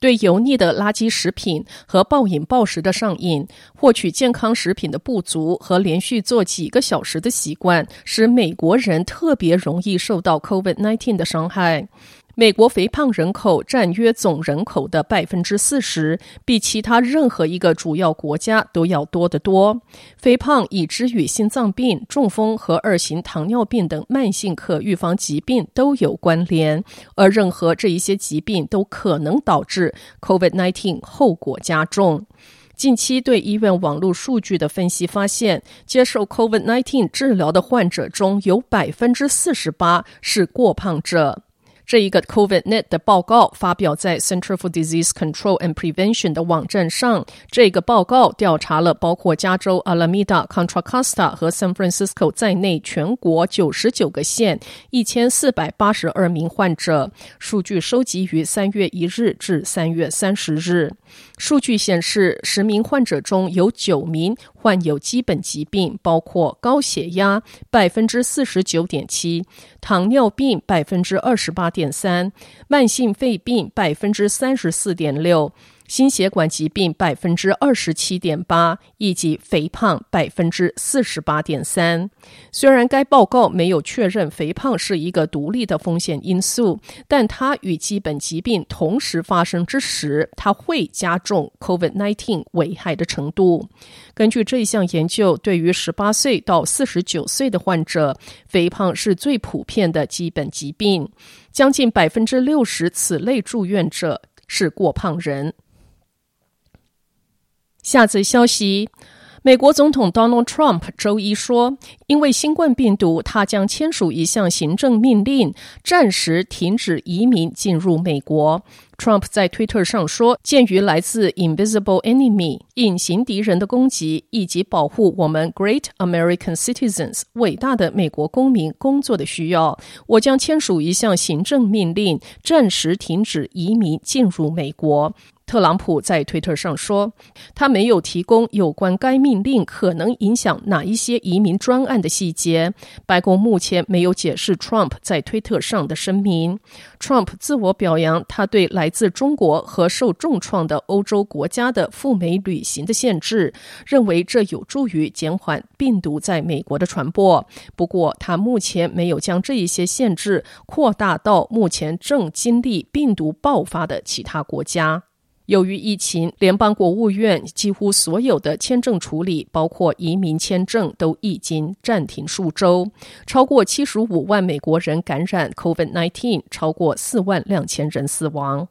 对油腻的垃圾食品和暴饮暴食的上瘾，获取健康食品的不足和连续做几个小时的习惯，使美国人特别容易受到 COVID-19 的伤害。美国肥胖人口占约总人口的百分之四十，比其他任何一个主要国家都要多得多。肥胖已知与心脏病、中风和二型糖尿病等慢性可预防疾病都有关联，而任何这一些疾病都可能导致 COVID-19 后果加重。近期对医院网络数据的分析发现，接受 COVID-19 治疗的患者中有百分之四十八是过胖者。这一个 COVID Net 的报告发表在 Center for Disease Control and Prevention 的网站上。这个报告调查了包括加州 Alameda、Contra Costa 和 San Francisco 在内全国九十九个县一千四百八十二名患者。数据收集于三月一日至三月三十日。数据显示，十名患者中有九名患有基本疾病，包括高血压百分之四十九点七，糖尿病百分之二十八点三，慢性肺病百分之三十四点六。心血管疾病百分之二十七点八，以及肥胖百分之四十八点三。虽然该报告没有确认肥胖是一个独立的风险因素，但它与基本疾病同时发生之时，它会加重 COVID-19 危害的程度。根据这项研究，对于十八岁到四十九岁的患者，肥胖是最普遍的基本疾病。将近百分之六十此类住院者是过胖人。下则消息，美国总统 Donald Trump 周一说，因为新冠病毒，他将签署一项行政命令，暂时停止移民进入美国。Trump 在推特上说：“鉴于来自 Invisible Enemy 隐形敌人的攻击，以及保护我们 Great American Citizens 伟大的美国公民工作的需要，我将签署一项行政命令，暂时停止移民进入美国。”特朗普在推特上说，他没有提供有关该命令可能影响哪一些移民专案的细节。白宫目前没有解释 Trump 在推特上的声明。Trump 自我表扬他对来自中国和受重创的欧洲国家的赴美旅行的限制，认为这有助于减缓病毒在美国的传播。不过，他目前没有将这一些限制扩大到目前正经历病毒爆发的其他国家。由于疫情，联邦国务院几乎所有的签证处理，包括移民签证，都已经暂停数周。超过七十五万美国人感染 COVID-19，超过四万两千人死亡。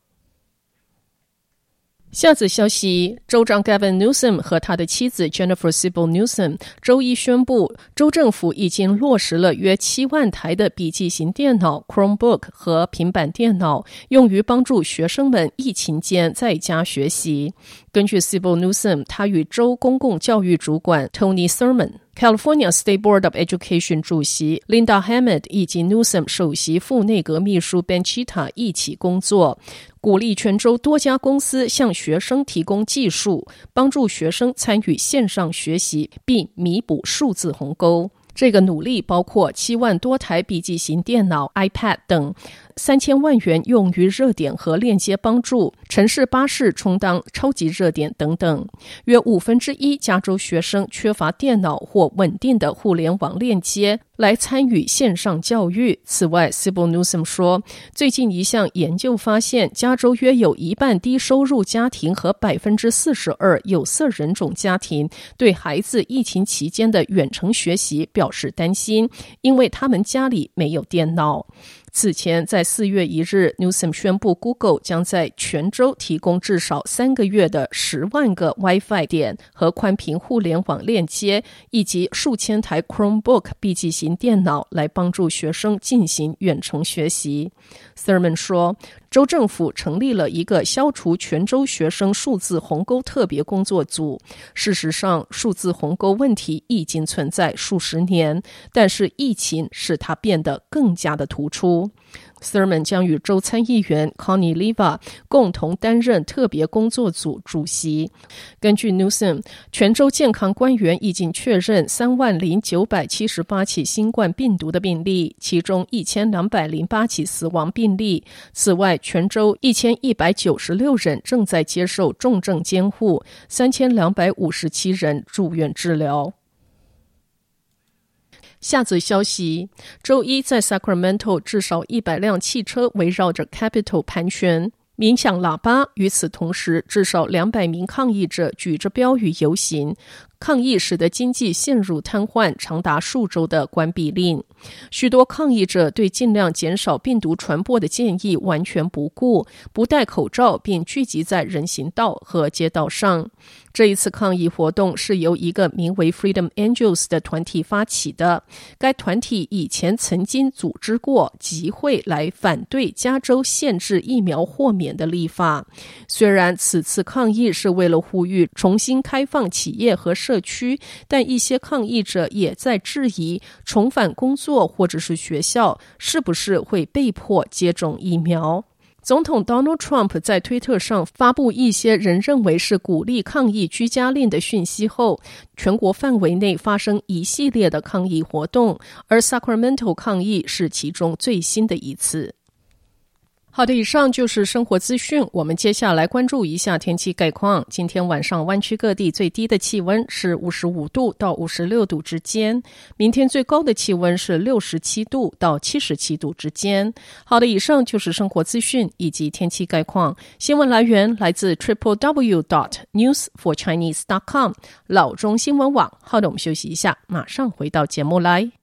下则消息，州长 Gavin Newsom 和他的妻子 Jennifer Sibyl Newsom 周一宣布，州政府已经落实了约七万台的笔记型电脑 Chromebook 和平板电脑，用于帮助学生们疫情间在家学习。根据 Sibyl Newsom，他与州公共教育主管 Tony Thurmond、California State Board of Education 主席 Linda Hammond 以及 Newsom 首席副内阁秘书 Ben Chita 一起工作。鼓励全州多家公司向学生提供技术，帮助学生参与线上学习，并弥补数字鸿沟。这个努力包括七万多台笔记型电脑 （iPad） 等。三千万元用于热点和链接帮助，城市巴士充当超级热点等等。约五分之一加州学生缺乏电脑或稳定的互联网链接来参与线上教育。此外，Sibyl Newsom 说，最近一项研究发现，加州约有一半低收入家庭和百分之四十二有色人种家庭对孩子疫情期间的远程学习表示担心，因为他们家里没有电脑。此前，在四月一日，Newsom 宣布，Google 将在全州提供至少三个月的十万个 WiFi 点和宽频互联网链接，以及数千台 Chromebook 笔记型电脑，来帮助学生进行远程学习。Thurman 说，州政府成立了一个消除全州学生数字鸿沟特别工作组。事实上，数字鸿沟问题已经存在数十年，但是疫情使它变得更加的突出。Thurman 将与州参议员 Connie Leva 共同担任特别工作组主席。根据 Newsom，全州健康官员已经确认三万零九百七十八起新冠病毒的病例，其中一千两百零八起死亡病例。此外，全州一千一百九十六人正在接受重症监护，三千两百五十七人住院治疗。下则消息：周一在 Sacramento，至少一百辆汽车围绕着 Capitol 盘旋，鸣响喇叭。与此同时，至少两百名抗议者举着标语游行。抗议使得经济陷入瘫痪，长达数周的关闭令。许多抗议者对尽量减少病毒传播的建议完全不顾，不戴口罩并聚集在人行道和街道上。这一次抗议活动是由一个名为 Freedom Angels 的团体发起的。该团体以前曾经组织过集会来反对加州限制疫苗豁免的立法。虽然此次抗议是为了呼吁重新开放企业和社区，但一些抗议者也在质疑重返工作或者是学校是不是会被迫接种疫苗。总统 Donald Trump 在推特上发布一些人认为是鼓励抗议居家令的讯息后，全国范围内发生一系列的抗议活动，而 Sacramento 抗议是其中最新的一次。好的，以上就是生活资讯。我们接下来关注一下天气概况。今天晚上湾区各地最低的气温是五十五度到五十六度之间，明天最高的气温是六十七度到七十七度之间。好的，以上就是生活资讯以及天气概况。新闻来源来自 triple w dot news for chinese dot com 老中新闻网。好的，我们休息一下，马上回到节目来。